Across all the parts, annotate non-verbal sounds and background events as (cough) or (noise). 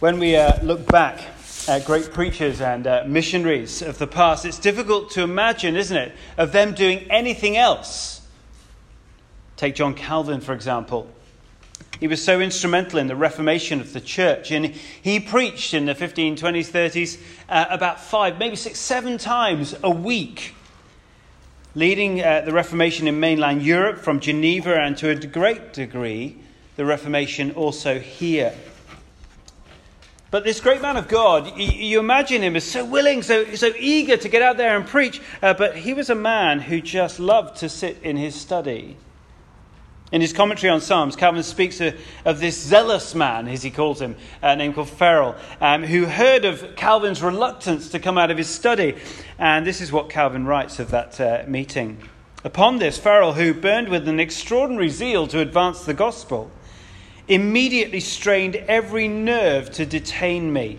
When we uh, look back at great preachers and uh, missionaries of the past, it's difficult to imagine, isn't it, of them doing anything else. Take John Calvin, for example. He was so instrumental in the reformation of the church, and he preached in the 1520s, 30s uh, about five, maybe six, seven times a week, leading uh, the Reformation in mainland Europe from Geneva and to a great degree the Reformation also here. But this great man of God, you imagine him as so willing, so, so eager to get out there and preach, uh, but he was a man who just loved to sit in his study. In his commentary on Psalms, Calvin speaks of, of this zealous man, as he calls him, uh, named called Farel, um, who heard of Calvin's reluctance to come out of his study. And this is what Calvin writes of that uh, meeting. Upon this, Farel, who burned with an extraordinary zeal to advance the gospel, immediately strained every nerve to detain me.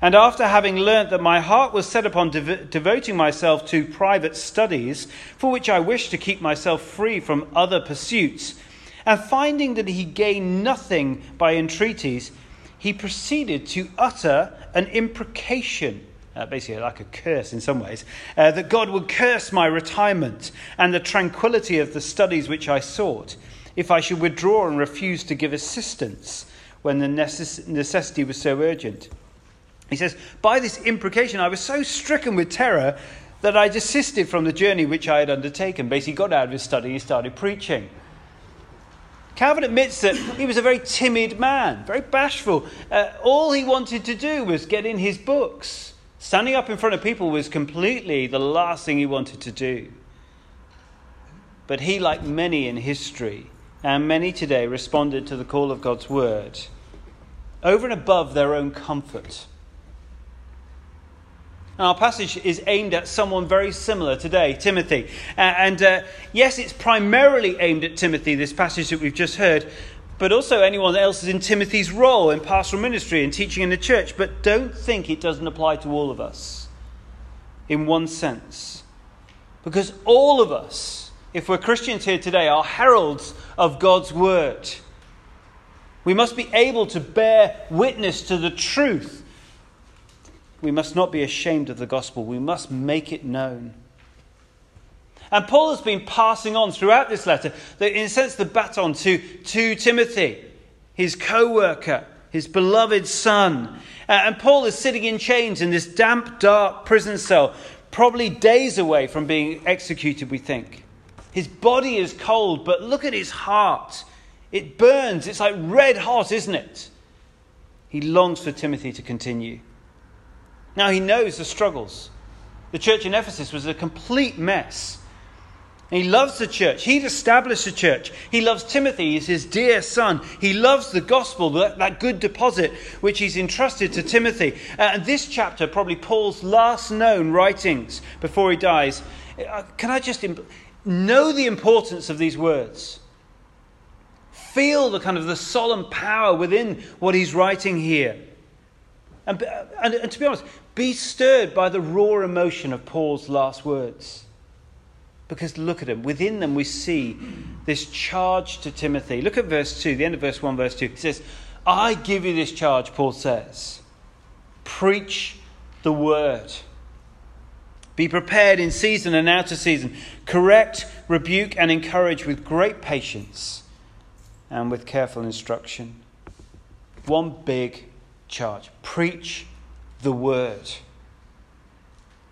And after having learnt that my heart was set upon dev- devoting myself to private studies, for which I wished to keep myself free from other pursuits, and finding that he gained nothing by entreaties, he proceeded to utter an imprecation, uh, basically like a curse in some ways, uh, that God would curse my retirement and the tranquility of the studies which I sought if I should withdraw and refuse to give assistance when the necess- necessity was so urgent. He says, By this imprecation, I was so stricken with terror that I desisted from the journey which I had undertaken. Basically, got out of his study and started preaching. Calvin admits that he was a very timid man, very bashful. Uh, all he wanted to do was get in his books. Standing up in front of people was completely the last thing he wanted to do. But he, like many in history, and many today responded to the call of God's word over and above their own comfort. Our passage is aimed at someone very similar today, Timothy. and uh, yes, it's primarily aimed at Timothy, this passage that we've just heard, but also anyone else is in Timothy's role in pastoral ministry and teaching in the church. But don't think it doesn't apply to all of us in one sense. Because all of us, if we're Christians here today, are heralds of God's word. We must be able to bear witness to the truth. We must not be ashamed of the gospel. We must make it known. And Paul has been passing on throughout this letter, in a sense, the baton to, to Timothy, his co worker, his beloved son. Uh, and Paul is sitting in chains in this damp, dark prison cell, probably days away from being executed, we think. His body is cold, but look at his heart. It burns. It's like red hot, isn't it? He longs for Timothy to continue. Now, he knows the struggles. The church in Ephesus was a complete mess. He loves the church. He'd established the church. He loves Timothy. He's his dear son. He loves the gospel, that, that good deposit which he's entrusted to Timothy. Uh, and this chapter, probably Paul's last known writings before he dies. Uh, can I just. Know the importance of these words. Feel the kind of the solemn power within what he's writing here. And, and, and to be honest, be stirred by the raw emotion of Paul's last words. Because look at them. Within them, we see this charge to Timothy. Look at verse 2, the end of verse 1, verse 2. It says, I give you this charge, Paul says. Preach the word. Be prepared in season and out of season. Correct, rebuke, and encourage with great patience and with careful instruction. One big charge preach the word.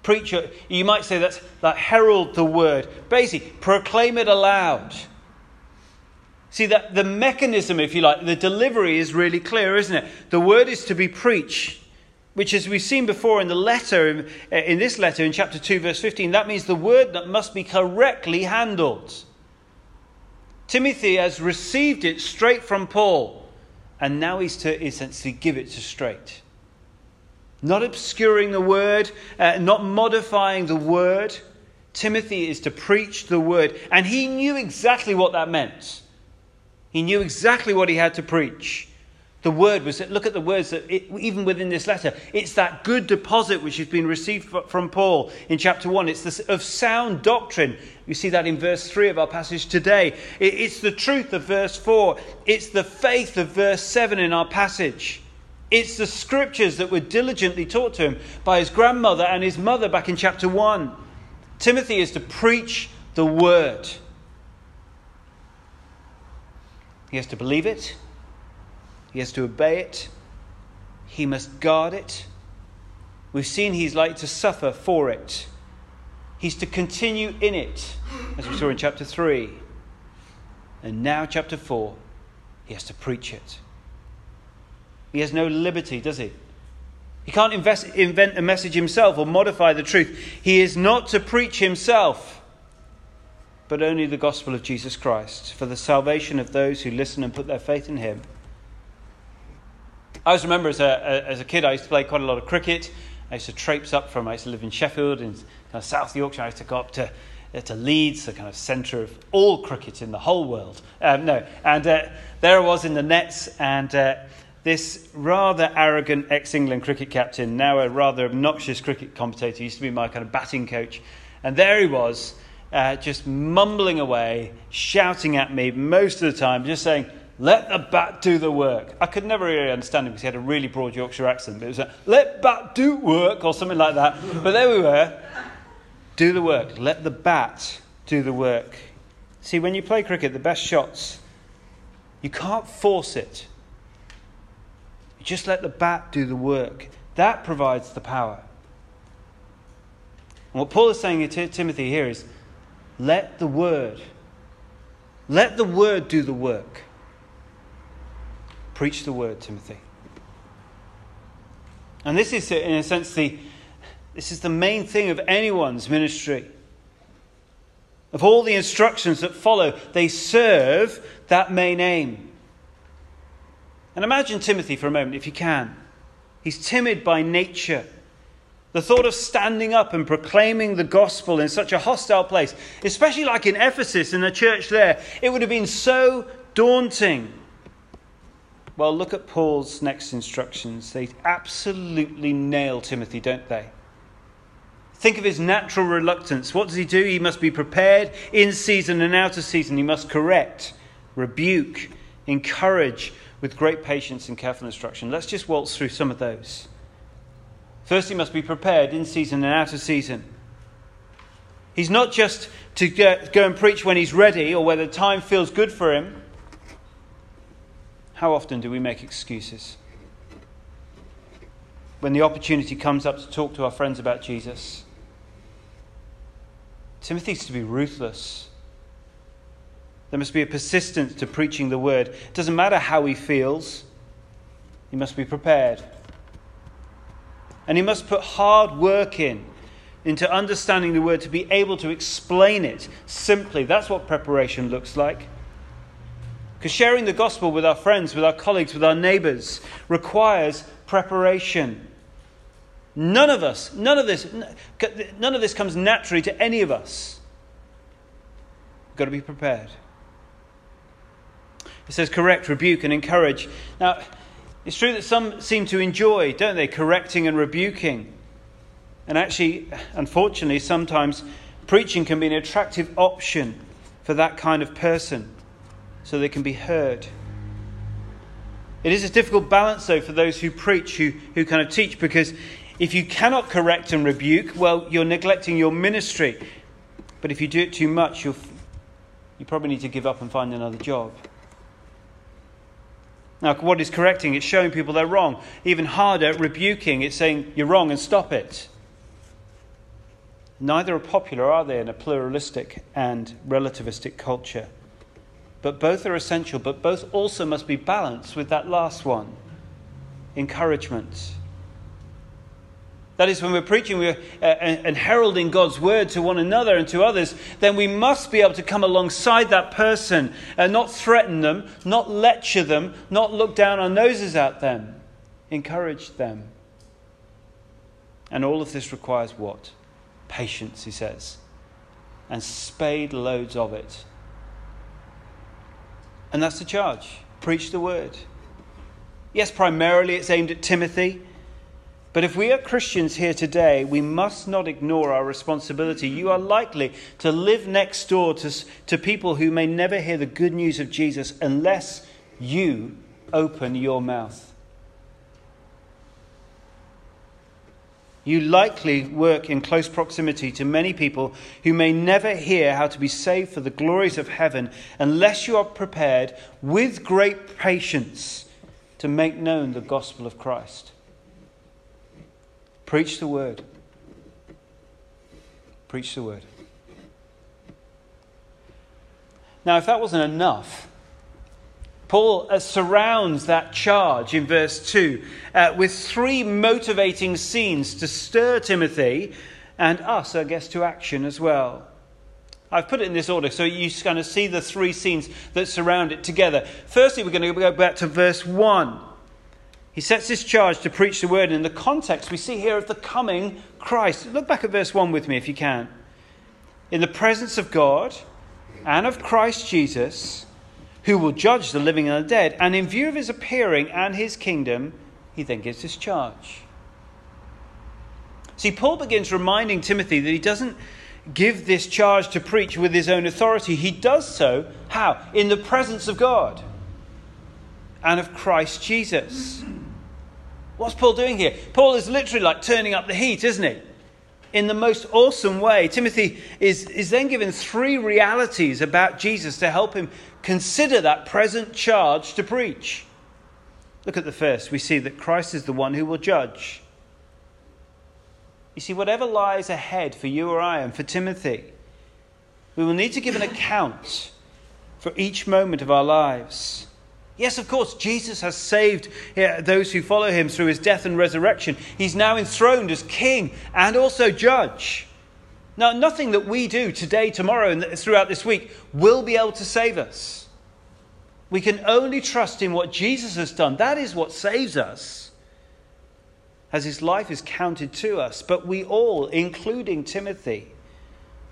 Preach, you might say that's that herald the word. Basically, proclaim it aloud. See, that the mechanism, if you like, the delivery is really clear, isn't it? The word is to be preached which, as we've seen before in the letter, uh, in this letter in chapter 2, verse 15, that means the word that must be correctly handled. Timothy has received it straight from Paul, and now he's to essentially give it to straight. Not obscuring the word, uh, not modifying the word. Timothy is to preach the word, and he knew exactly what that meant. He knew exactly what he had to preach. The word was, that. look at the words that, it, even within this letter, it's that good deposit which has been received from Paul in chapter 1. It's this, of sound doctrine. You see that in verse 3 of our passage today. It, it's the truth of verse 4. It's the faith of verse 7 in our passage. It's the scriptures that were diligently taught to him by his grandmother and his mother back in chapter 1. Timothy is to preach the word. He has to believe it, he has to obey it, he must guard it. We've seen he's like to suffer for it. He's to continue in it, as we saw in chapter 3. And now, chapter 4, he has to preach it. He has no liberty, does he? He can't invest, invent a message himself or modify the truth. He is not to preach himself, but only the gospel of Jesus Christ for the salvation of those who listen and put their faith in him. I always remember as a, as a kid, I used to play quite a lot of cricket. I used to traipse up from, I used to live in Sheffield in kind of South Yorkshire. I used to go up to, uh, to Leeds, the kind of centre of all cricket in the whole world. Um, no, and uh, there I was in the nets, and uh, this rather arrogant ex England cricket captain, now a rather obnoxious cricket commentator, used to be my kind of batting coach. And there he was, uh, just mumbling away, shouting at me most of the time, just saying, let the bat do the work. I could never really understand him because he had a really broad Yorkshire accent. But it was like, let bat do work or something like that. But there we were. Do the work. Let the bat do the work. See, when you play cricket, the best shots, you can't force it. You just let the bat do the work. That provides the power. And what Paul is saying to Timothy here is let the word, let the word do the work. Preach the word, Timothy. And this is, in a sense, the, this is the main thing of anyone's ministry. Of all the instructions that follow, they serve that main aim. And imagine Timothy for a moment, if you can. He's timid by nature. The thought of standing up and proclaiming the gospel in such a hostile place, especially like in Ephesus in the church there, it would have been so daunting. Well, look at Paul's next instructions. They absolutely nail Timothy, don't they? Think of his natural reluctance. What does he do? He must be prepared in season and out of season. He must correct, rebuke, encourage, with great patience and careful instruction. Let's just waltz through some of those. First, he must be prepared in season and out of season. He's not just to go and preach when he's ready or whether time feels good for him. How often do we make excuses? When the opportunity comes up to talk to our friends about Jesus, Timothy's to be ruthless there must be a persistence to preaching the word. It doesn't matter how he feels, he must be prepared. And he must put hard work in into understanding the word to be able to explain it simply. That's what preparation looks like. Because sharing the gospel with our friends, with our colleagues, with our neighbors requires preparation. None of us, none of this, none of this comes naturally to any of us. We've got to be prepared. It says correct, rebuke, and encourage. Now, it's true that some seem to enjoy, don't they, correcting and rebuking. And actually, unfortunately, sometimes preaching can be an attractive option for that kind of person so they can be heard. It is a difficult balance, though, for those who preach, who, who kind of teach, because if you cannot correct and rebuke, well, you're neglecting your ministry. But if you do it too much, you'll, you probably need to give up and find another job. Now, what is correcting? It's showing people they're wrong. Even harder, rebuking. It's saying you're wrong and stop it. Neither are popular, are they, in a pluralistic and relativistic culture? But both are essential, but both also must be balanced with that last one encouragement. That is, when we're preaching we're, uh, and heralding God's word to one another and to others, then we must be able to come alongside that person and not threaten them, not lecture them, not look down our noses at them. Encourage them. And all of this requires what? Patience, he says, and spade loads of it. And that's the charge preach the word. Yes, primarily it's aimed at Timothy. But if we are Christians here today, we must not ignore our responsibility. You are likely to live next door to, to people who may never hear the good news of Jesus unless you open your mouth. You likely work in close proximity to many people who may never hear how to be saved for the glories of heaven unless you are prepared with great patience to make known the gospel of Christ. Preach the word. Preach the word. Now, if that wasn't enough, Paul uh, surrounds that charge in verse 2 uh, with three motivating scenes to stir Timothy and us, I guess, to action as well. I've put it in this order so you kind of see the three scenes that surround it together. Firstly, we're going to go back to verse 1. He sets this charge to preach the word in the context we see here of the coming Christ. Look back at verse 1 with me if you can. In the presence of God and of Christ Jesus who will judge the living and the dead. And in view of his appearing and his kingdom, he then gives this charge. See, Paul begins reminding Timothy that he doesn't give this charge to preach with his own authority. He does so, how? In the presence of God and of Christ Jesus. What's Paul doing here? Paul is literally like turning up the heat, isn't he? In the most awesome way. Timothy is, is then given three realities about Jesus to help him consider that present charge to preach. Look at the first. We see that Christ is the one who will judge. You see, whatever lies ahead for you or I and for Timothy, we will need to give an account for each moment of our lives. Yes, of course, Jesus has saved those who follow him through his death and resurrection. He's now enthroned as king and also judge. Now, nothing that we do today, tomorrow, and throughout this week will be able to save us. We can only trust in what Jesus has done. That is what saves us, as his life is counted to us. But we all, including Timothy,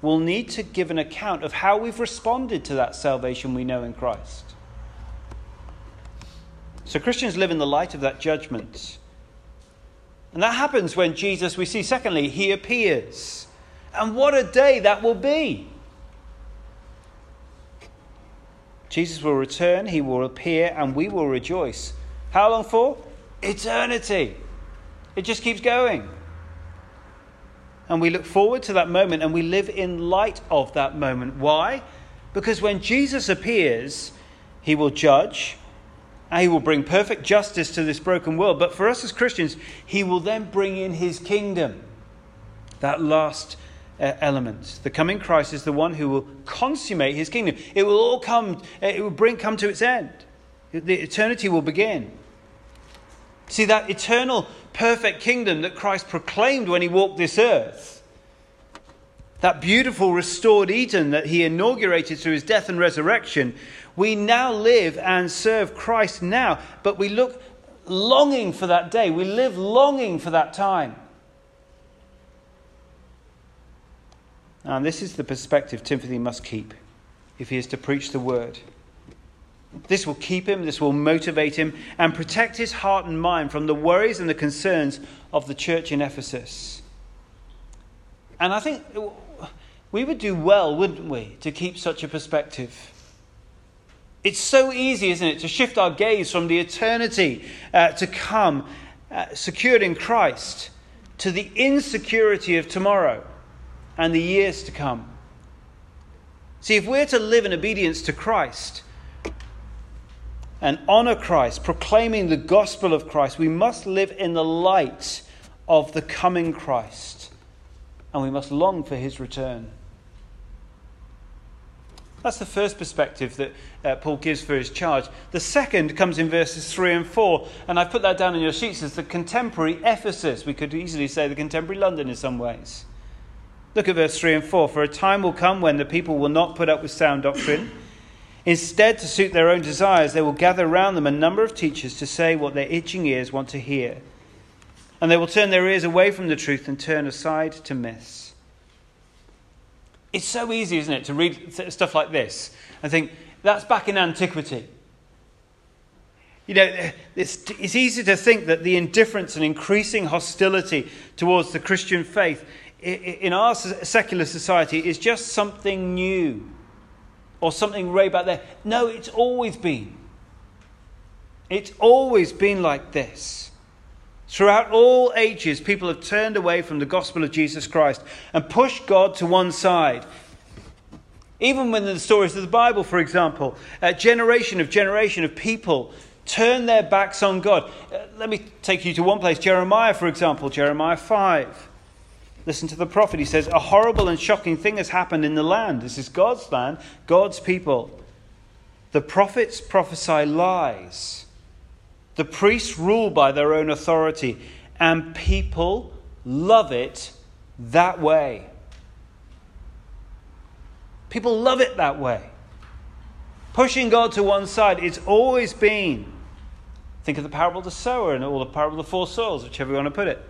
will need to give an account of how we've responded to that salvation we know in Christ. So Christians live in the light of that judgment. And that happens when Jesus, we see, secondly, he appears. And what a day that will be! Jesus will return, he will appear, and we will rejoice. How long for? Eternity. It just keeps going. And we look forward to that moment and we live in light of that moment. Why? Because when Jesus appears, he will judge and he will bring perfect justice to this broken world. But for us as Christians, he will then bring in his kingdom. That last element. The coming Christ is the one who will consummate his kingdom. It will all come, uh, it will bring come to its end. The eternity will begin. See, that eternal, perfect kingdom that Christ proclaimed when he walked this earth, that beautiful, restored Eden that he inaugurated through his death and resurrection, we now live and serve Christ now, but we look longing for that day. We live longing for that time. And this is the perspective Timothy must keep if he is to preach the word. This will keep him, this will motivate him, and protect his heart and mind from the worries and the concerns of the church in Ephesus. And I think we would do well, wouldn't we, to keep such a perspective. It's so easy, isn't it, to shift our gaze from the eternity uh, to come, uh, secured in Christ, to the insecurity of tomorrow and the years to come. See, if we're to live in obedience to Christ and honor Christ, proclaiming the gospel of Christ, we must live in the light of the coming Christ and we must long for his return. That's the first perspective that uh, Paul gives for his charge. The second comes in verses 3 and 4, and I've put that down in your sheets as the contemporary Ephesus. We could easily say the contemporary London in some ways. Look at verse 3 and 4. For a time will come when the people will not put up with sound doctrine. Instead, to suit their own desires, they will gather around them a number of teachers to say what their itching ears want to hear. And they will turn their ears away from the truth and turn aside to myths. It's so easy, isn't it, to read stuff like this and think, that's back in antiquity. You know, it's, it's easy to think that the indifference and increasing hostility towards the Christian faith in our secular society is just something new or something way back there. No, it's always been. It's always been like this. Throughout all ages, people have turned away from the gospel of Jesus Christ and pushed God to one side. Even when the stories of the Bible, for example, a generation of generation of people turn their backs on God. Uh, let me take you to one place Jeremiah, for example, Jeremiah 5. Listen to the prophet. He says, A horrible and shocking thing has happened in the land. This is God's land, God's people. The prophets prophesy lies the priests rule by their own authority, and people love it that way. People love it that way. Pushing God to one side, it's always been. Think of the parable of the sower and all the parable of the four soils, whichever you want to put it. it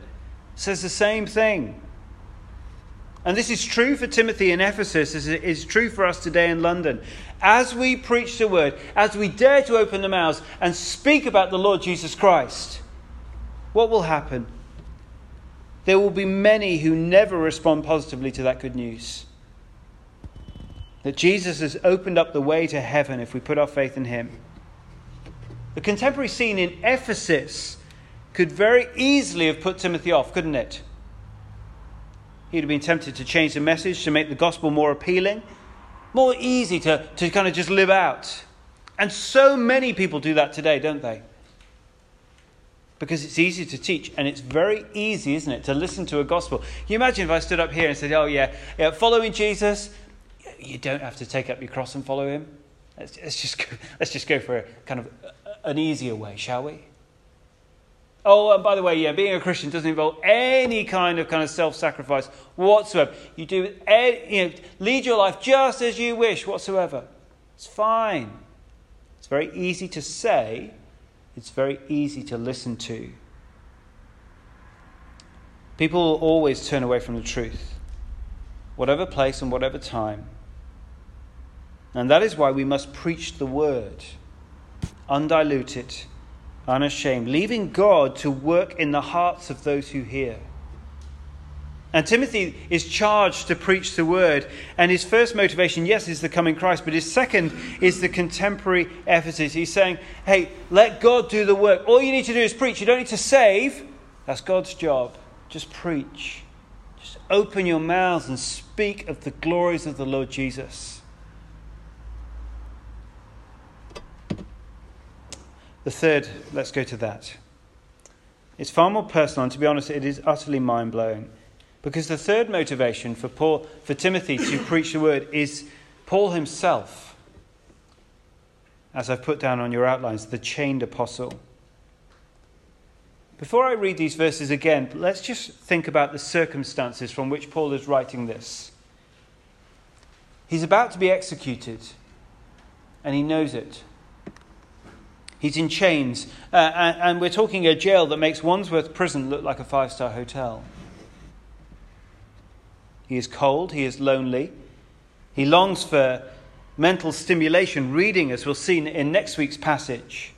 says the same thing. And this is true for Timothy in Ephesus, as it is true for us today in London. As we preach the word, as we dare to open the mouths and speak about the Lord Jesus Christ, what will happen? There will be many who never respond positively to that good news. That Jesus has opened up the way to heaven if we put our faith in him. The contemporary scene in Ephesus could very easily have put Timothy off, couldn't it? He'd have been tempted to change the message to make the gospel more appealing, more easy to, to kind of just live out. And so many people do that today, don't they? Because it's easy to teach, and it's very easy, isn't it, to listen to a gospel. You imagine if I stood up here and said, Oh, yeah, yeah following Jesus, you don't have to take up your cross and follow him. Let's, let's, just, go, let's just go for a kind of an easier way, shall we? Oh, and by the way, yeah, being a Christian doesn't involve any kind of kind of self-sacrifice whatsoever. You do, you know, lead your life just as you wish whatsoever. It's fine. It's very easy to say. It's very easy to listen to. People will always turn away from the truth, whatever place and whatever time. And that is why we must preach the word, undiluted unashamed, leaving God to work in the hearts of those who hear. And Timothy is charged to preach the word. And his first motivation, yes, is the coming Christ, but his second is the contemporary Ephesus. He's saying, hey, let God do the work. All you need to do is preach. You don't need to save. That's God's job. Just preach. Just open your mouths and speak of the glories of the Lord Jesus. The third, let's go to that. It's far more personal, and to be honest, it is utterly mind blowing. Because the third motivation for, Paul, for Timothy to (coughs) preach the word is Paul himself, as I've put down on your outlines, the chained apostle. Before I read these verses again, let's just think about the circumstances from which Paul is writing this. He's about to be executed, and he knows it. He's in chains. Uh, and, and we're talking a jail that makes Wandsworth Prison look like a five star hotel. He is cold, he is lonely. He longs for mental stimulation, reading, as we'll see in next week's passage.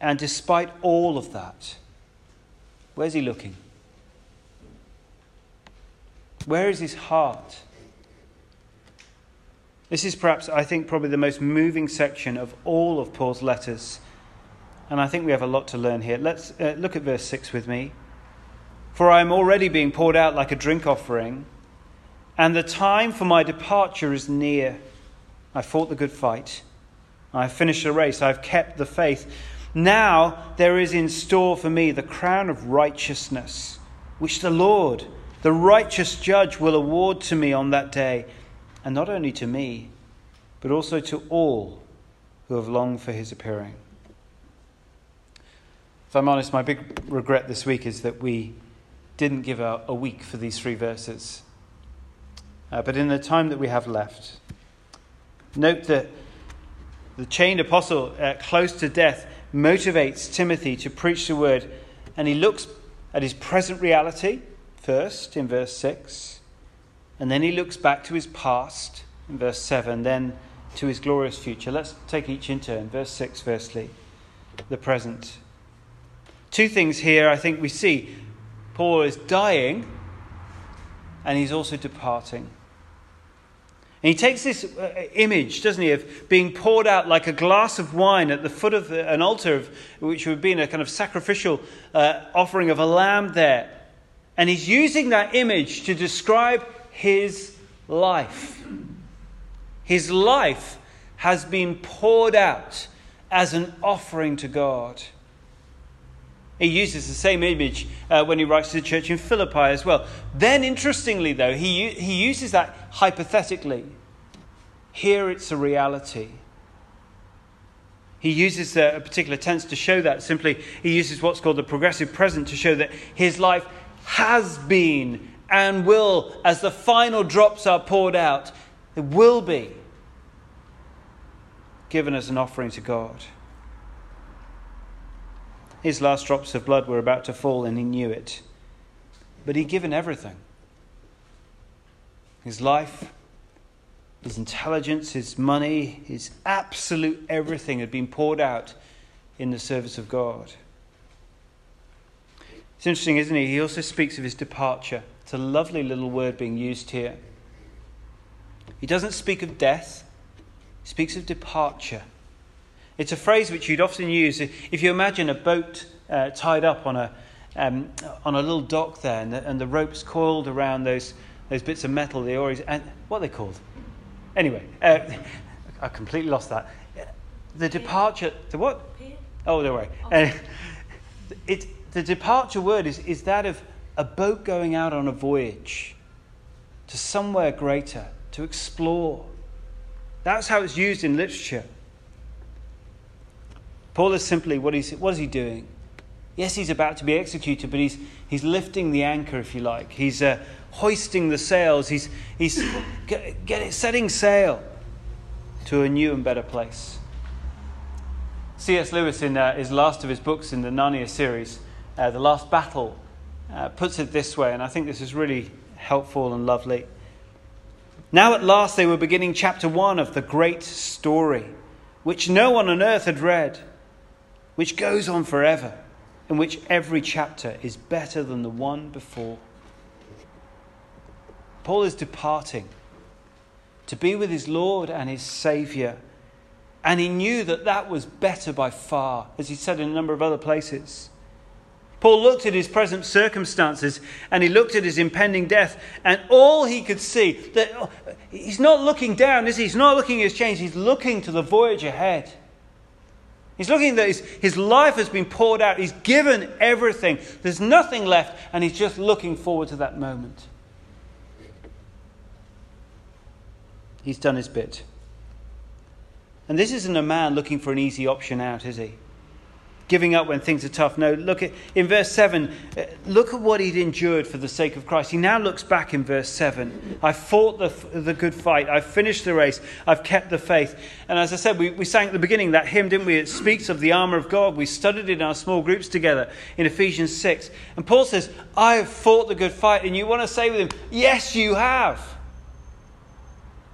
And despite all of that, where's he looking? Where is his heart? This is perhaps, I think, probably the most moving section of all of Paul's letters. And I think we have a lot to learn here. Let's uh, look at verse 6 with me. For I am already being poured out like a drink offering, and the time for my departure is near. I fought the good fight. I have finished the race. I have kept the faith. Now there is in store for me the crown of righteousness, which the Lord, the righteous judge, will award to me on that day and not only to me, but also to all who have longed for his appearing. If I'm honest, my big regret this week is that we didn't give a, a week for these three verses. Uh, but in the time that we have left, note that the chained apostle, uh, close to death, motivates Timothy to preach the word, and he looks at his present reality first in verse 6 and then he looks back to his past in verse 7, then to his glorious future. Let's take each in turn. Verse 6, firstly, the present. Two things here I think we see. Paul is dying and he's also departing. And he takes this uh, image, doesn't he, of being poured out like a glass of wine at the foot of an altar, of, which would have been a kind of sacrificial uh, offering of a lamb there. And he's using that image to describe his life. His life has been poured out as an offering to God. He uses the same image uh, when he writes to the church in Philippi as well. Then, interestingly, though, he, he uses that hypothetically. Here it's a reality. He uses a, a particular tense to show that. Simply, he uses what's called the progressive present to show that his life has been and will, as the final drops are poured out, it will be given as an offering to God. His last drops of blood were about to fall, and he knew it. But he'd given everything his life, his intelligence, his money, his absolute everything had been poured out in the service of God. It's interesting, isn't it? He also speaks of his departure. It's a lovely little word being used here. He doesn't speak of death, he speaks of departure. It's a phrase which you'd often use if you imagine a boat uh, tied up on a, um, on a little dock there, and the, and the, ropes coiled around those, those bits of metal, the oars, and what are they called? Anyway, uh, (laughs) I completely lost that. The departure, the what? Oh, don't worry. Uh, (laughs) it, the departure word is, is that of a boat going out on a voyage to somewhere greater, to explore. That's how it's used in literature. Paul is simply, what, is, what is he doing? Yes, he's about to be executed, but he's, he's lifting the anchor, if you like. He's uh, hoisting the sails. He's, he's (coughs) get, get, setting sail to a new and better place. C.S. Lewis, in uh, his last of his books in the Narnia series, uh, The Last Battle, uh, puts it this way, and I think this is really helpful and lovely. Now, at last, they were beginning chapter one of the great story, which no one on earth had read which goes on forever, in which every chapter is better than the one before. Paul is departing to be with his Lord and his Saviour, and he knew that that was better by far, as he said in a number of other places. Paul looked at his present circumstances and he looked at his impending death, and all he could see that oh, he's not looking down, is he? He's not looking at his change, he's looking to the voyage ahead. He's looking that his, his life has been poured out. He's given everything. There's nothing left, and he's just looking forward to that moment. He's done his bit. And this isn't a man looking for an easy option out, is he? Giving up when things are tough. No, look at in verse 7, uh, look at what he'd endured for the sake of Christ. He now looks back in verse 7. I fought the, the good fight. I've finished the race. I've kept the faith. And as I said, we, we sang at the beginning that hymn, didn't we? It speaks of the armor of God. We studied in our small groups together in Ephesians 6. And Paul says, I have fought the good fight. And you want to say with him, Yes, you have.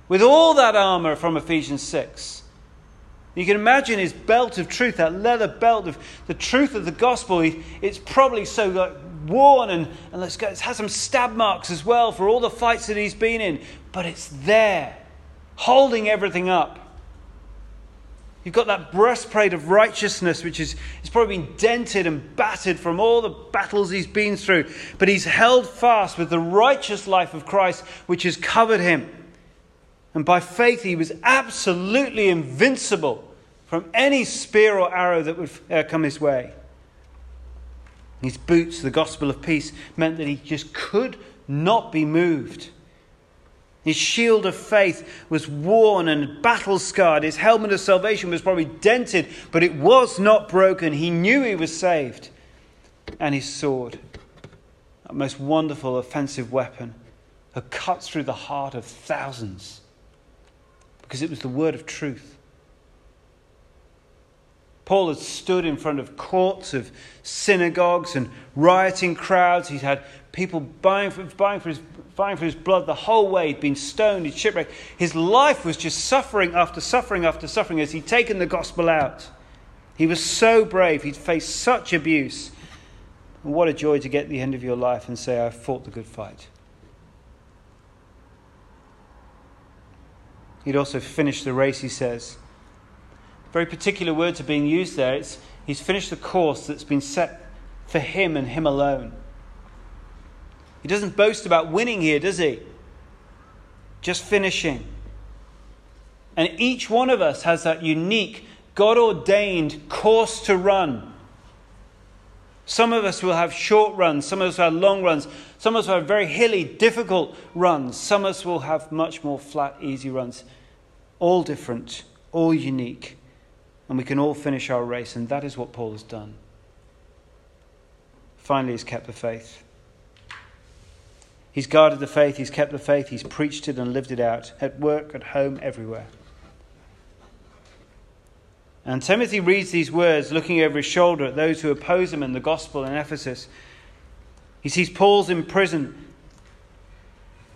With all that armor from Ephesians 6. You can imagine his belt of truth, that leather belt of the truth of the gospel. It's probably so like worn and, and let's go, it has some stab marks as well for all the fights that he's been in. But it's there, holding everything up. You've got that breastplate of righteousness, which is it's probably been dented and battered from all the battles he's been through. But he's held fast with the righteous life of Christ, which has covered him. And by faith, he was absolutely invincible from any spear or arrow that would uh, come his way. His boots, the gospel of peace, meant that he just could not be moved. His shield of faith was worn and battle scarred. His helmet of salvation was probably dented, but it was not broken. He knew he was saved. And his sword, that most wonderful offensive weapon, had cut through the heart of thousands because it was the word of truth. Paul had stood in front of courts of synagogues and rioting crowds. He'd had people buying for, buying for, his, buying for his blood the whole way. He'd been stoned, he'd shipwrecked. His life was just suffering after suffering after suffering as he'd taken the gospel out. He was so brave. He'd faced such abuse. And what a joy to get to the end of your life and say, I've fought the good fight. He'd also finish the race, he says. Very particular words are being used there. It's, he's finished the course that's been set for him and him alone. He doesn't boast about winning here, does he? Just finishing. And each one of us has that unique, God ordained course to run. Some of us will have short runs, some of us will have long runs, some of us will have very hilly, difficult runs, some of us will have much more flat, easy runs. All different, all unique. And we can all finish our race, and that is what Paul has done. Finally, he's kept the faith. He's guarded the faith, he's kept the faith, he's preached it and lived it out at work, at home, everywhere. And Timothy reads these words looking over his shoulder at those who oppose him in the gospel in Ephesus. He sees Paul's in prison.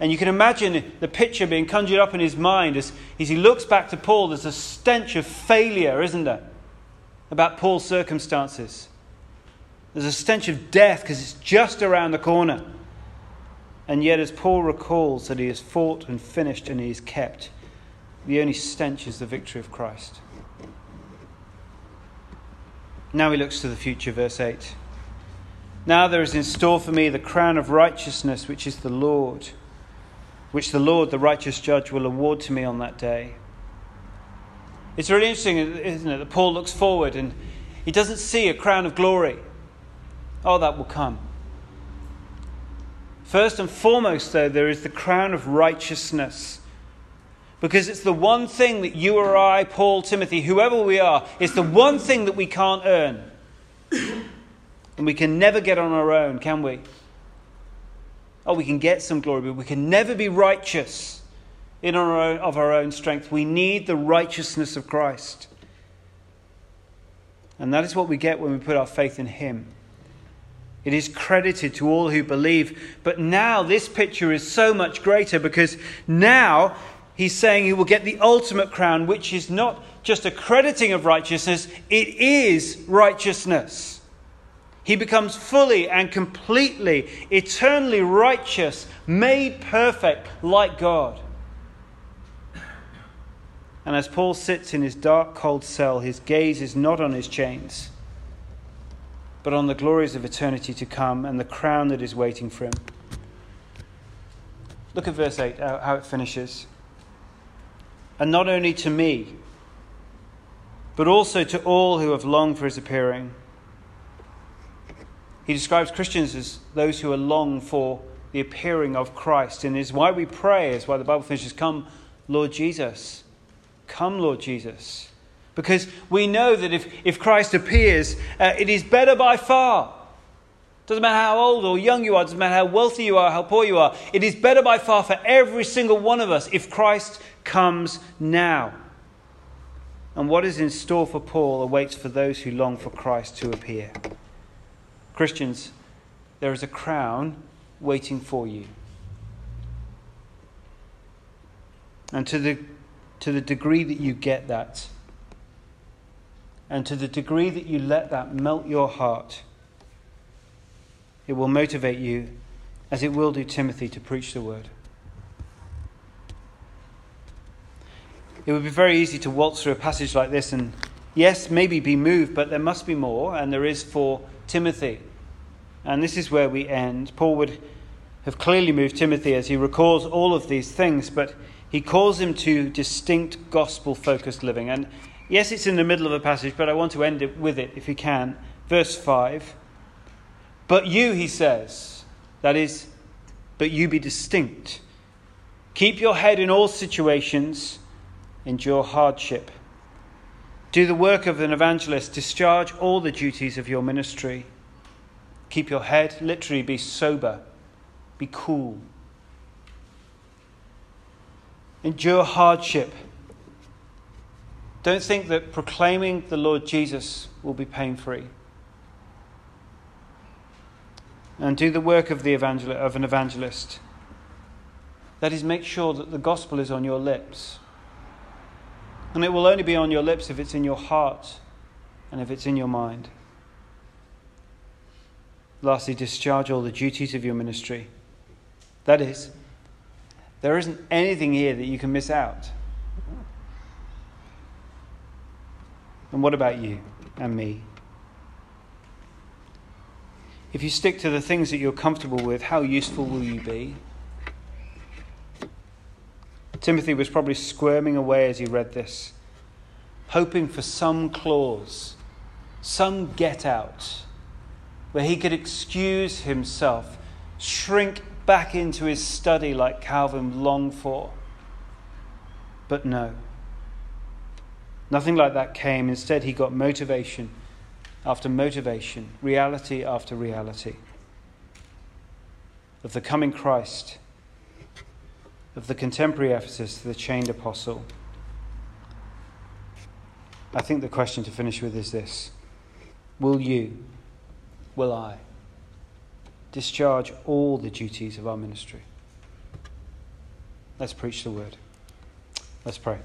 And you can imagine the picture being conjured up in his mind as, as he looks back to Paul. There's a stench of failure, isn't there, about Paul's circumstances. There's a stench of death because it's just around the corner. And yet, as Paul recalls that he has fought and finished and he is kept, the only stench is the victory of Christ. Now he looks to the future, verse 8. Now there is in store for me the crown of righteousness, which is the Lord, which the Lord, the righteous judge, will award to me on that day. It's really interesting, isn't it, that Paul looks forward and he doesn't see a crown of glory. Oh, that will come. First and foremost, though, there is the crown of righteousness. Because it's the one thing that you or I, Paul, Timothy, whoever we are, it's the one thing that we can't earn. And we can never get on our own, can we? Oh, we can get some glory, but we can never be righteous in our own, of our own strength. We need the righteousness of Christ. And that is what we get when we put our faith in Him. It is credited to all who believe. But now this picture is so much greater because now he's saying he will get the ultimate crown, which is not just a crediting of righteousness, it is righteousness. He becomes fully and completely, eternally righteous, made perfect like God. And as Paul sits in his dark, cold cell, his gaze is not on his chains but on the glories of eternity to come and the crown that is waiting for him. Look at verse 8, uh, how it finishes. And not only to me, but also to all who have longed for his appearing. He describes Christians as those who are long for the appearing of Christ, and is why we pray, is why the Bible finishes, Come, Lord Jesus. Come, Lord Jesus. Because we know that if, if Christ appears, uh, it is better by far. Doesn't matter how old or young you are, doesn't matter how wealthy you are, how poor you are. It is better by far for every single one of us if Christ comes now. And what is in store for Paul awaits for those who long for Christ to appear. Christians, there is a crown waiting for you. And to the, to the degree that you get that, and to the degree that you let that melt your heart, it will motivate you, as it will do Timothy, to preach the word. It would be very easy to waltz through a passage like this and, yes, maybe be moved, but there must be more, and there is for Timothy. And this is where we end. Paul would have clearly moved Timothy as he recalls all of these things, but he calls him to distinct gospel focused living. And Yes, it's in the middle of a passage, but I want to end it with it if you can. Verse 5. But you, he says, that is, but you be distinct. Keep your head in all situations, endure hardship. Do the work of an evangelist, discharge all the duties of your ministry. Keep your head, literally, be sober, be cool. Endure hardship don't think that proclaiming the Lord Jesus will be pain free. And do the work of, the evangel- of an evangelist. That is, make sure that the gospel is on your lips. And it will only be on your lips if it's in your heart and if it's in your mind. Lastly, discharge all the duties of your ministry. That is, there isn't anything here that you can miss out. And what about you and me? If you stick to the things that you're comfortable with, how useful will you be? Timothy was probably squirming away as he read this, hoping for some clause, some get out, where he could excuse himself, shrink back into his study like Calvin longed for. But no. Nothing like that came. Instead, he got motivation after motivation, reality after reality of the coming Christ of the contemporary Ephesus to the chained apostle. I think the question to finish with is this Will you, will I, discharge all the duties of our ministry? Let's preach the word. Let's pray.